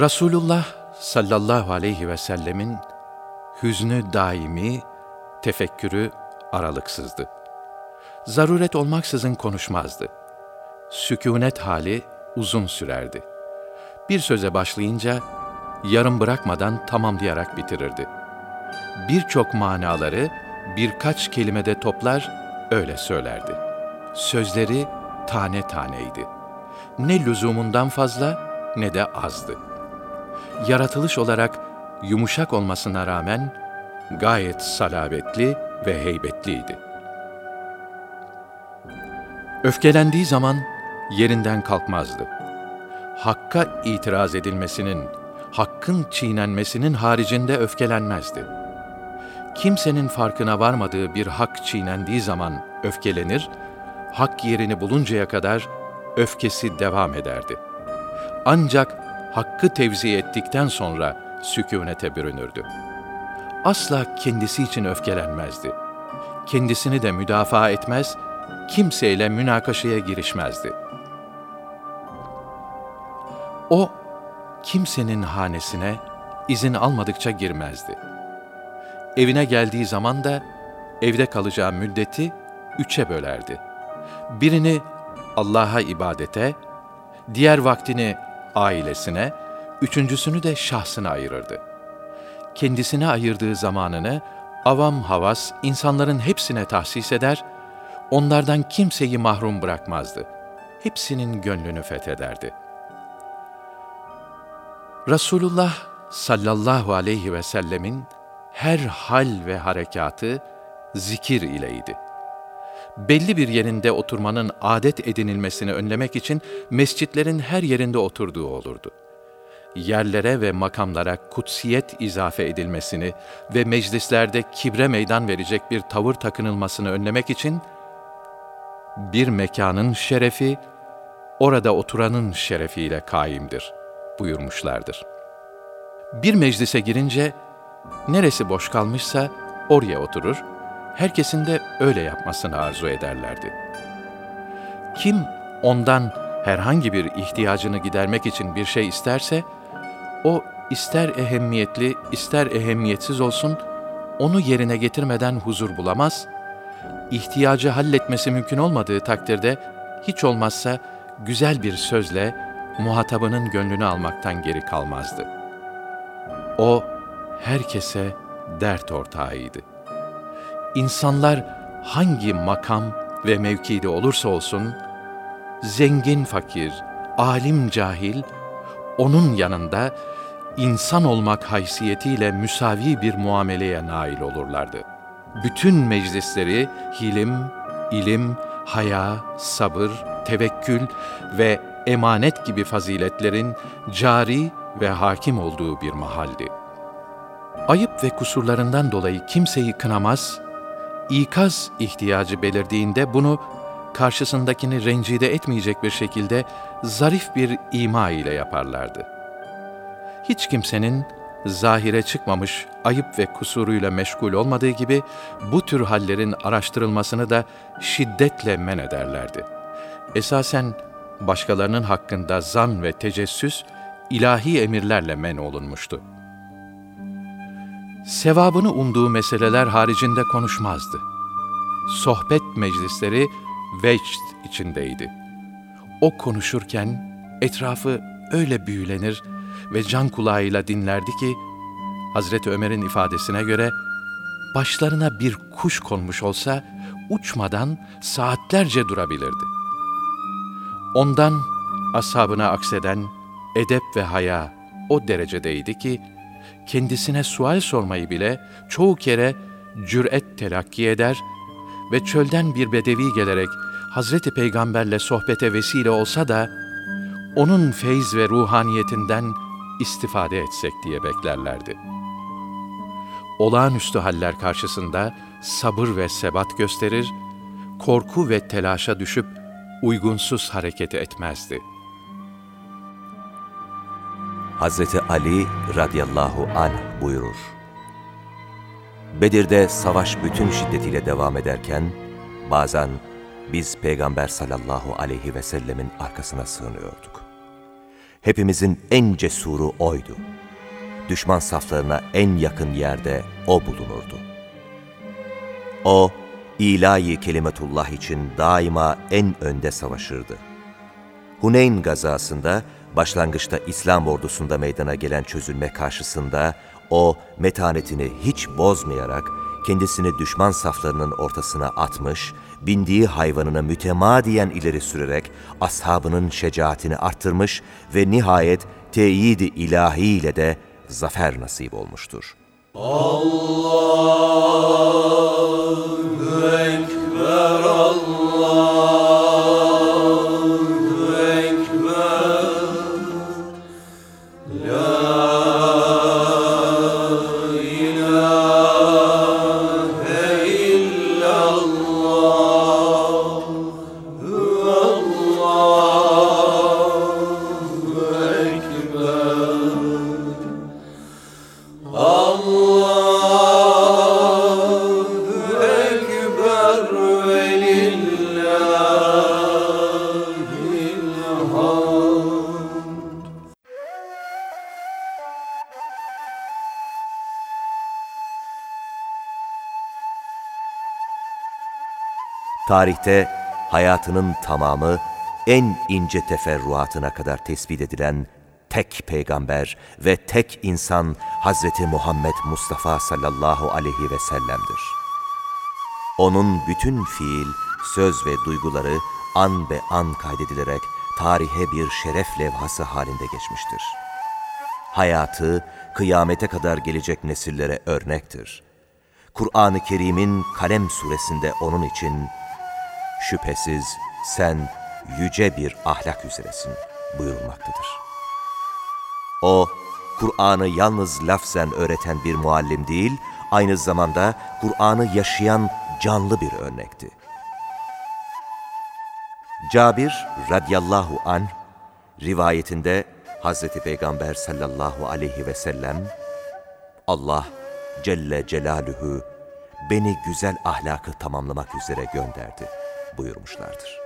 Resulullah sallallahu aleyhi ve sellemin hüznü daimi, tefekkürü aralıksızdı. Zaruret olmaksızın konuşmazdı. Sükûnet hali uzun sürerdi. Bir söze başlayınca yarım bırakmadan tamamlayarak bitirirdi. Birçok manaları birkaç kelimede toplar, öyle söylerdi. Sözleri tane taneydi. Ne lüzumundan fazla ne de azdı. Yaratılış olarak yumuşak olmasına rağmen gayet salabetli ve heybetliydi. Öfkelendiği zaman yerinden kalkmazdı. Hakka itiraz edilmesinin, hakkın çiğnenmesinin haricinde öfkelenmezdi. Kimsenin farkına varmadığı bir hak çiğnendiği zaman öfkelenir, hak yerini buluncaya kadar öfkesi devam ederdi. Ancak hakkı tevzi ettikten sonra sükûnete bürünürdü. Asla kendisi için öfkelenmezdi. Kendisini de müdafaa etmez, kimseyle münakaşaya girişmezdi. O, kimsenin hanesine izin almadıkça girmezdi. Evine geldiği zaman da evde kalacağı müddeti üçe bölerdi. Birini Allah'a ibadete, diğer vaktini ailesine, üçüncüsünü de şahsına ayırırdı. Kendisine ayırdığı zamanını avam havas insanların hepsine tahsis eder, onlardan kimseyi mahrum bırakmazdı. Hepsinin gönlünü fethederdi. Resulullah sallallahu aleyhi ve sellemin her hal ve harekatı zikir ileydi. Belli bir yerinde oturmanın adet edinilmesini önlemek için mescitlerin her yerinde oturduğu olurdu. Yerlere ve makamlara kutsiyet izafe edilmesini ve meclislerde kibre meydan verecek bir tavır takınılmasını önlemek için bir mekanın şerefi orada oturanın şerefiyle kaimdir buyurmuşlardır. Bir meclise girince neresi boş kalmışsa oraya oturur, herkesin de öyle yapmasını arzu ederlerdi. Kim ondan herhangi bir ihtiyacını gidermek için bir şey isterse, o ister ehemmiyetli, ister ehemmiyetsiz olsun, onu yerine getirmeden huzur bulamaz, ihtiyacı halletmesi mümkün olmadığı takdirde hiç olmazsa güzel bir sözle muhatabının gönlünü almaktan geri kalmazdı. O herkese dert ortağıydı. İnsanlar hangi makam ve mevkide olursa olsun, zengin fakir, alim cahil, onun yanında insan olmak haysiyetiyle müsavi bir muameleye nail olurlardı. Bütün meclisleri hilim, ilim, haya, sabır, tevekkül ve emanet gibi faziletlerin cari ve hakim olduğu bir mahaldi. Ayıp ve kusurlarından dolayı kimseyi kınamaz, ikaz ihtiyacı belirdiğinde bunu karşısındakini rencide etmeyecek bir şekilde zarif bir ima ile yaparlardı. Hiç kimsenin zahire çıkmamış ayıp ve kusuruyla meşgul olmadığı gibi bu tür hallerin araştırılmasını da şiddetle men ederlerdi. Esasen başkalarının hakkında zan ve tecessüs ilahi emirlerle men olunmuştu. Sevabını umduğu meseleler haricinde konuşmazdı. Sohbet meclisleri vecd içindeydi. O konuşurken etrafı öyle büyülenir ve can kulağıyla dinlerdi ki, Hazreti Ömer'in ifadesine göre, başlarına bir kuş konmuş olsa, uçmadan saatlerce durabilirdi. Ondan ashabına akseden edep ve haya o derecedeydi ki, kendisine sual sormayı bile çoğu kere cüret telakki eder ve çölden bir bedevi gelerek Hazreti Peygamberle sohbete vesile olsa da, onun feyz ve ruhaniyetinden istifade etsek diye beklerlerdi. Olağanüstü haller karşısında sabır ve sebat gösterir, korku ve telaşa düşüp uygunsuz hareket etmezdi. Hazreti Ali radıyallahu anh buyurur. Bedir'de savaş bütün şiddetiyle devam ederken, bazen biz Peygamber sallallahu aleyhi ve sellemin arkasına sığınıyorduk. Hepimizin en cesuru oydu. Düşman saflarına en yakın yerde o bulunurdu. O, ilahi kelimetullah için daima en önde savaşırdı. Huneyn gazasında, başlangıçta İslam ordusunda meydana gelen çözülme karşısında, o metanetini hiç bozmayarak, kendisini düşman saflarının ortasına atmış, bindiği hayvanını mütemadiyen ileri sürerek ashabının şecaatini arttırmış ve nihayet teyidi ilahiyle de zafer nasip olmuştur. Tarihte hayatının tamamı en ince teferruatına kadar tespit edilen tek peygamber ve tek insan Hazreti Muhammed Mustafa sallallahu aleyhi ve sellem'dir. Onun bütün fiil, söz ve duyguları an be an kaydedilerek tarihe bir şeref levhası halinde geçmiştir. Hayatı kıyamete kadar gelecek nesillere örnektir. Kur'an-ı Kerim'in Kalem suresinde onun için şüphesiz sen yüce bir ahlak üzeresin buyurulmaktadır. O, Kur'an'ı yalnız lafzen öğreten bir muallim değil, aynı zamanda Kur'an'ı yaşayan canlı bir örnekti. Cabir radıyallahu an rivayetinde Hazreti Peygamber sallallahu aleyhi ve sellem Allah Celle Celaluhu beni güzel ahlakı tamamlamak üzere gönderdi buyurmuşlardır.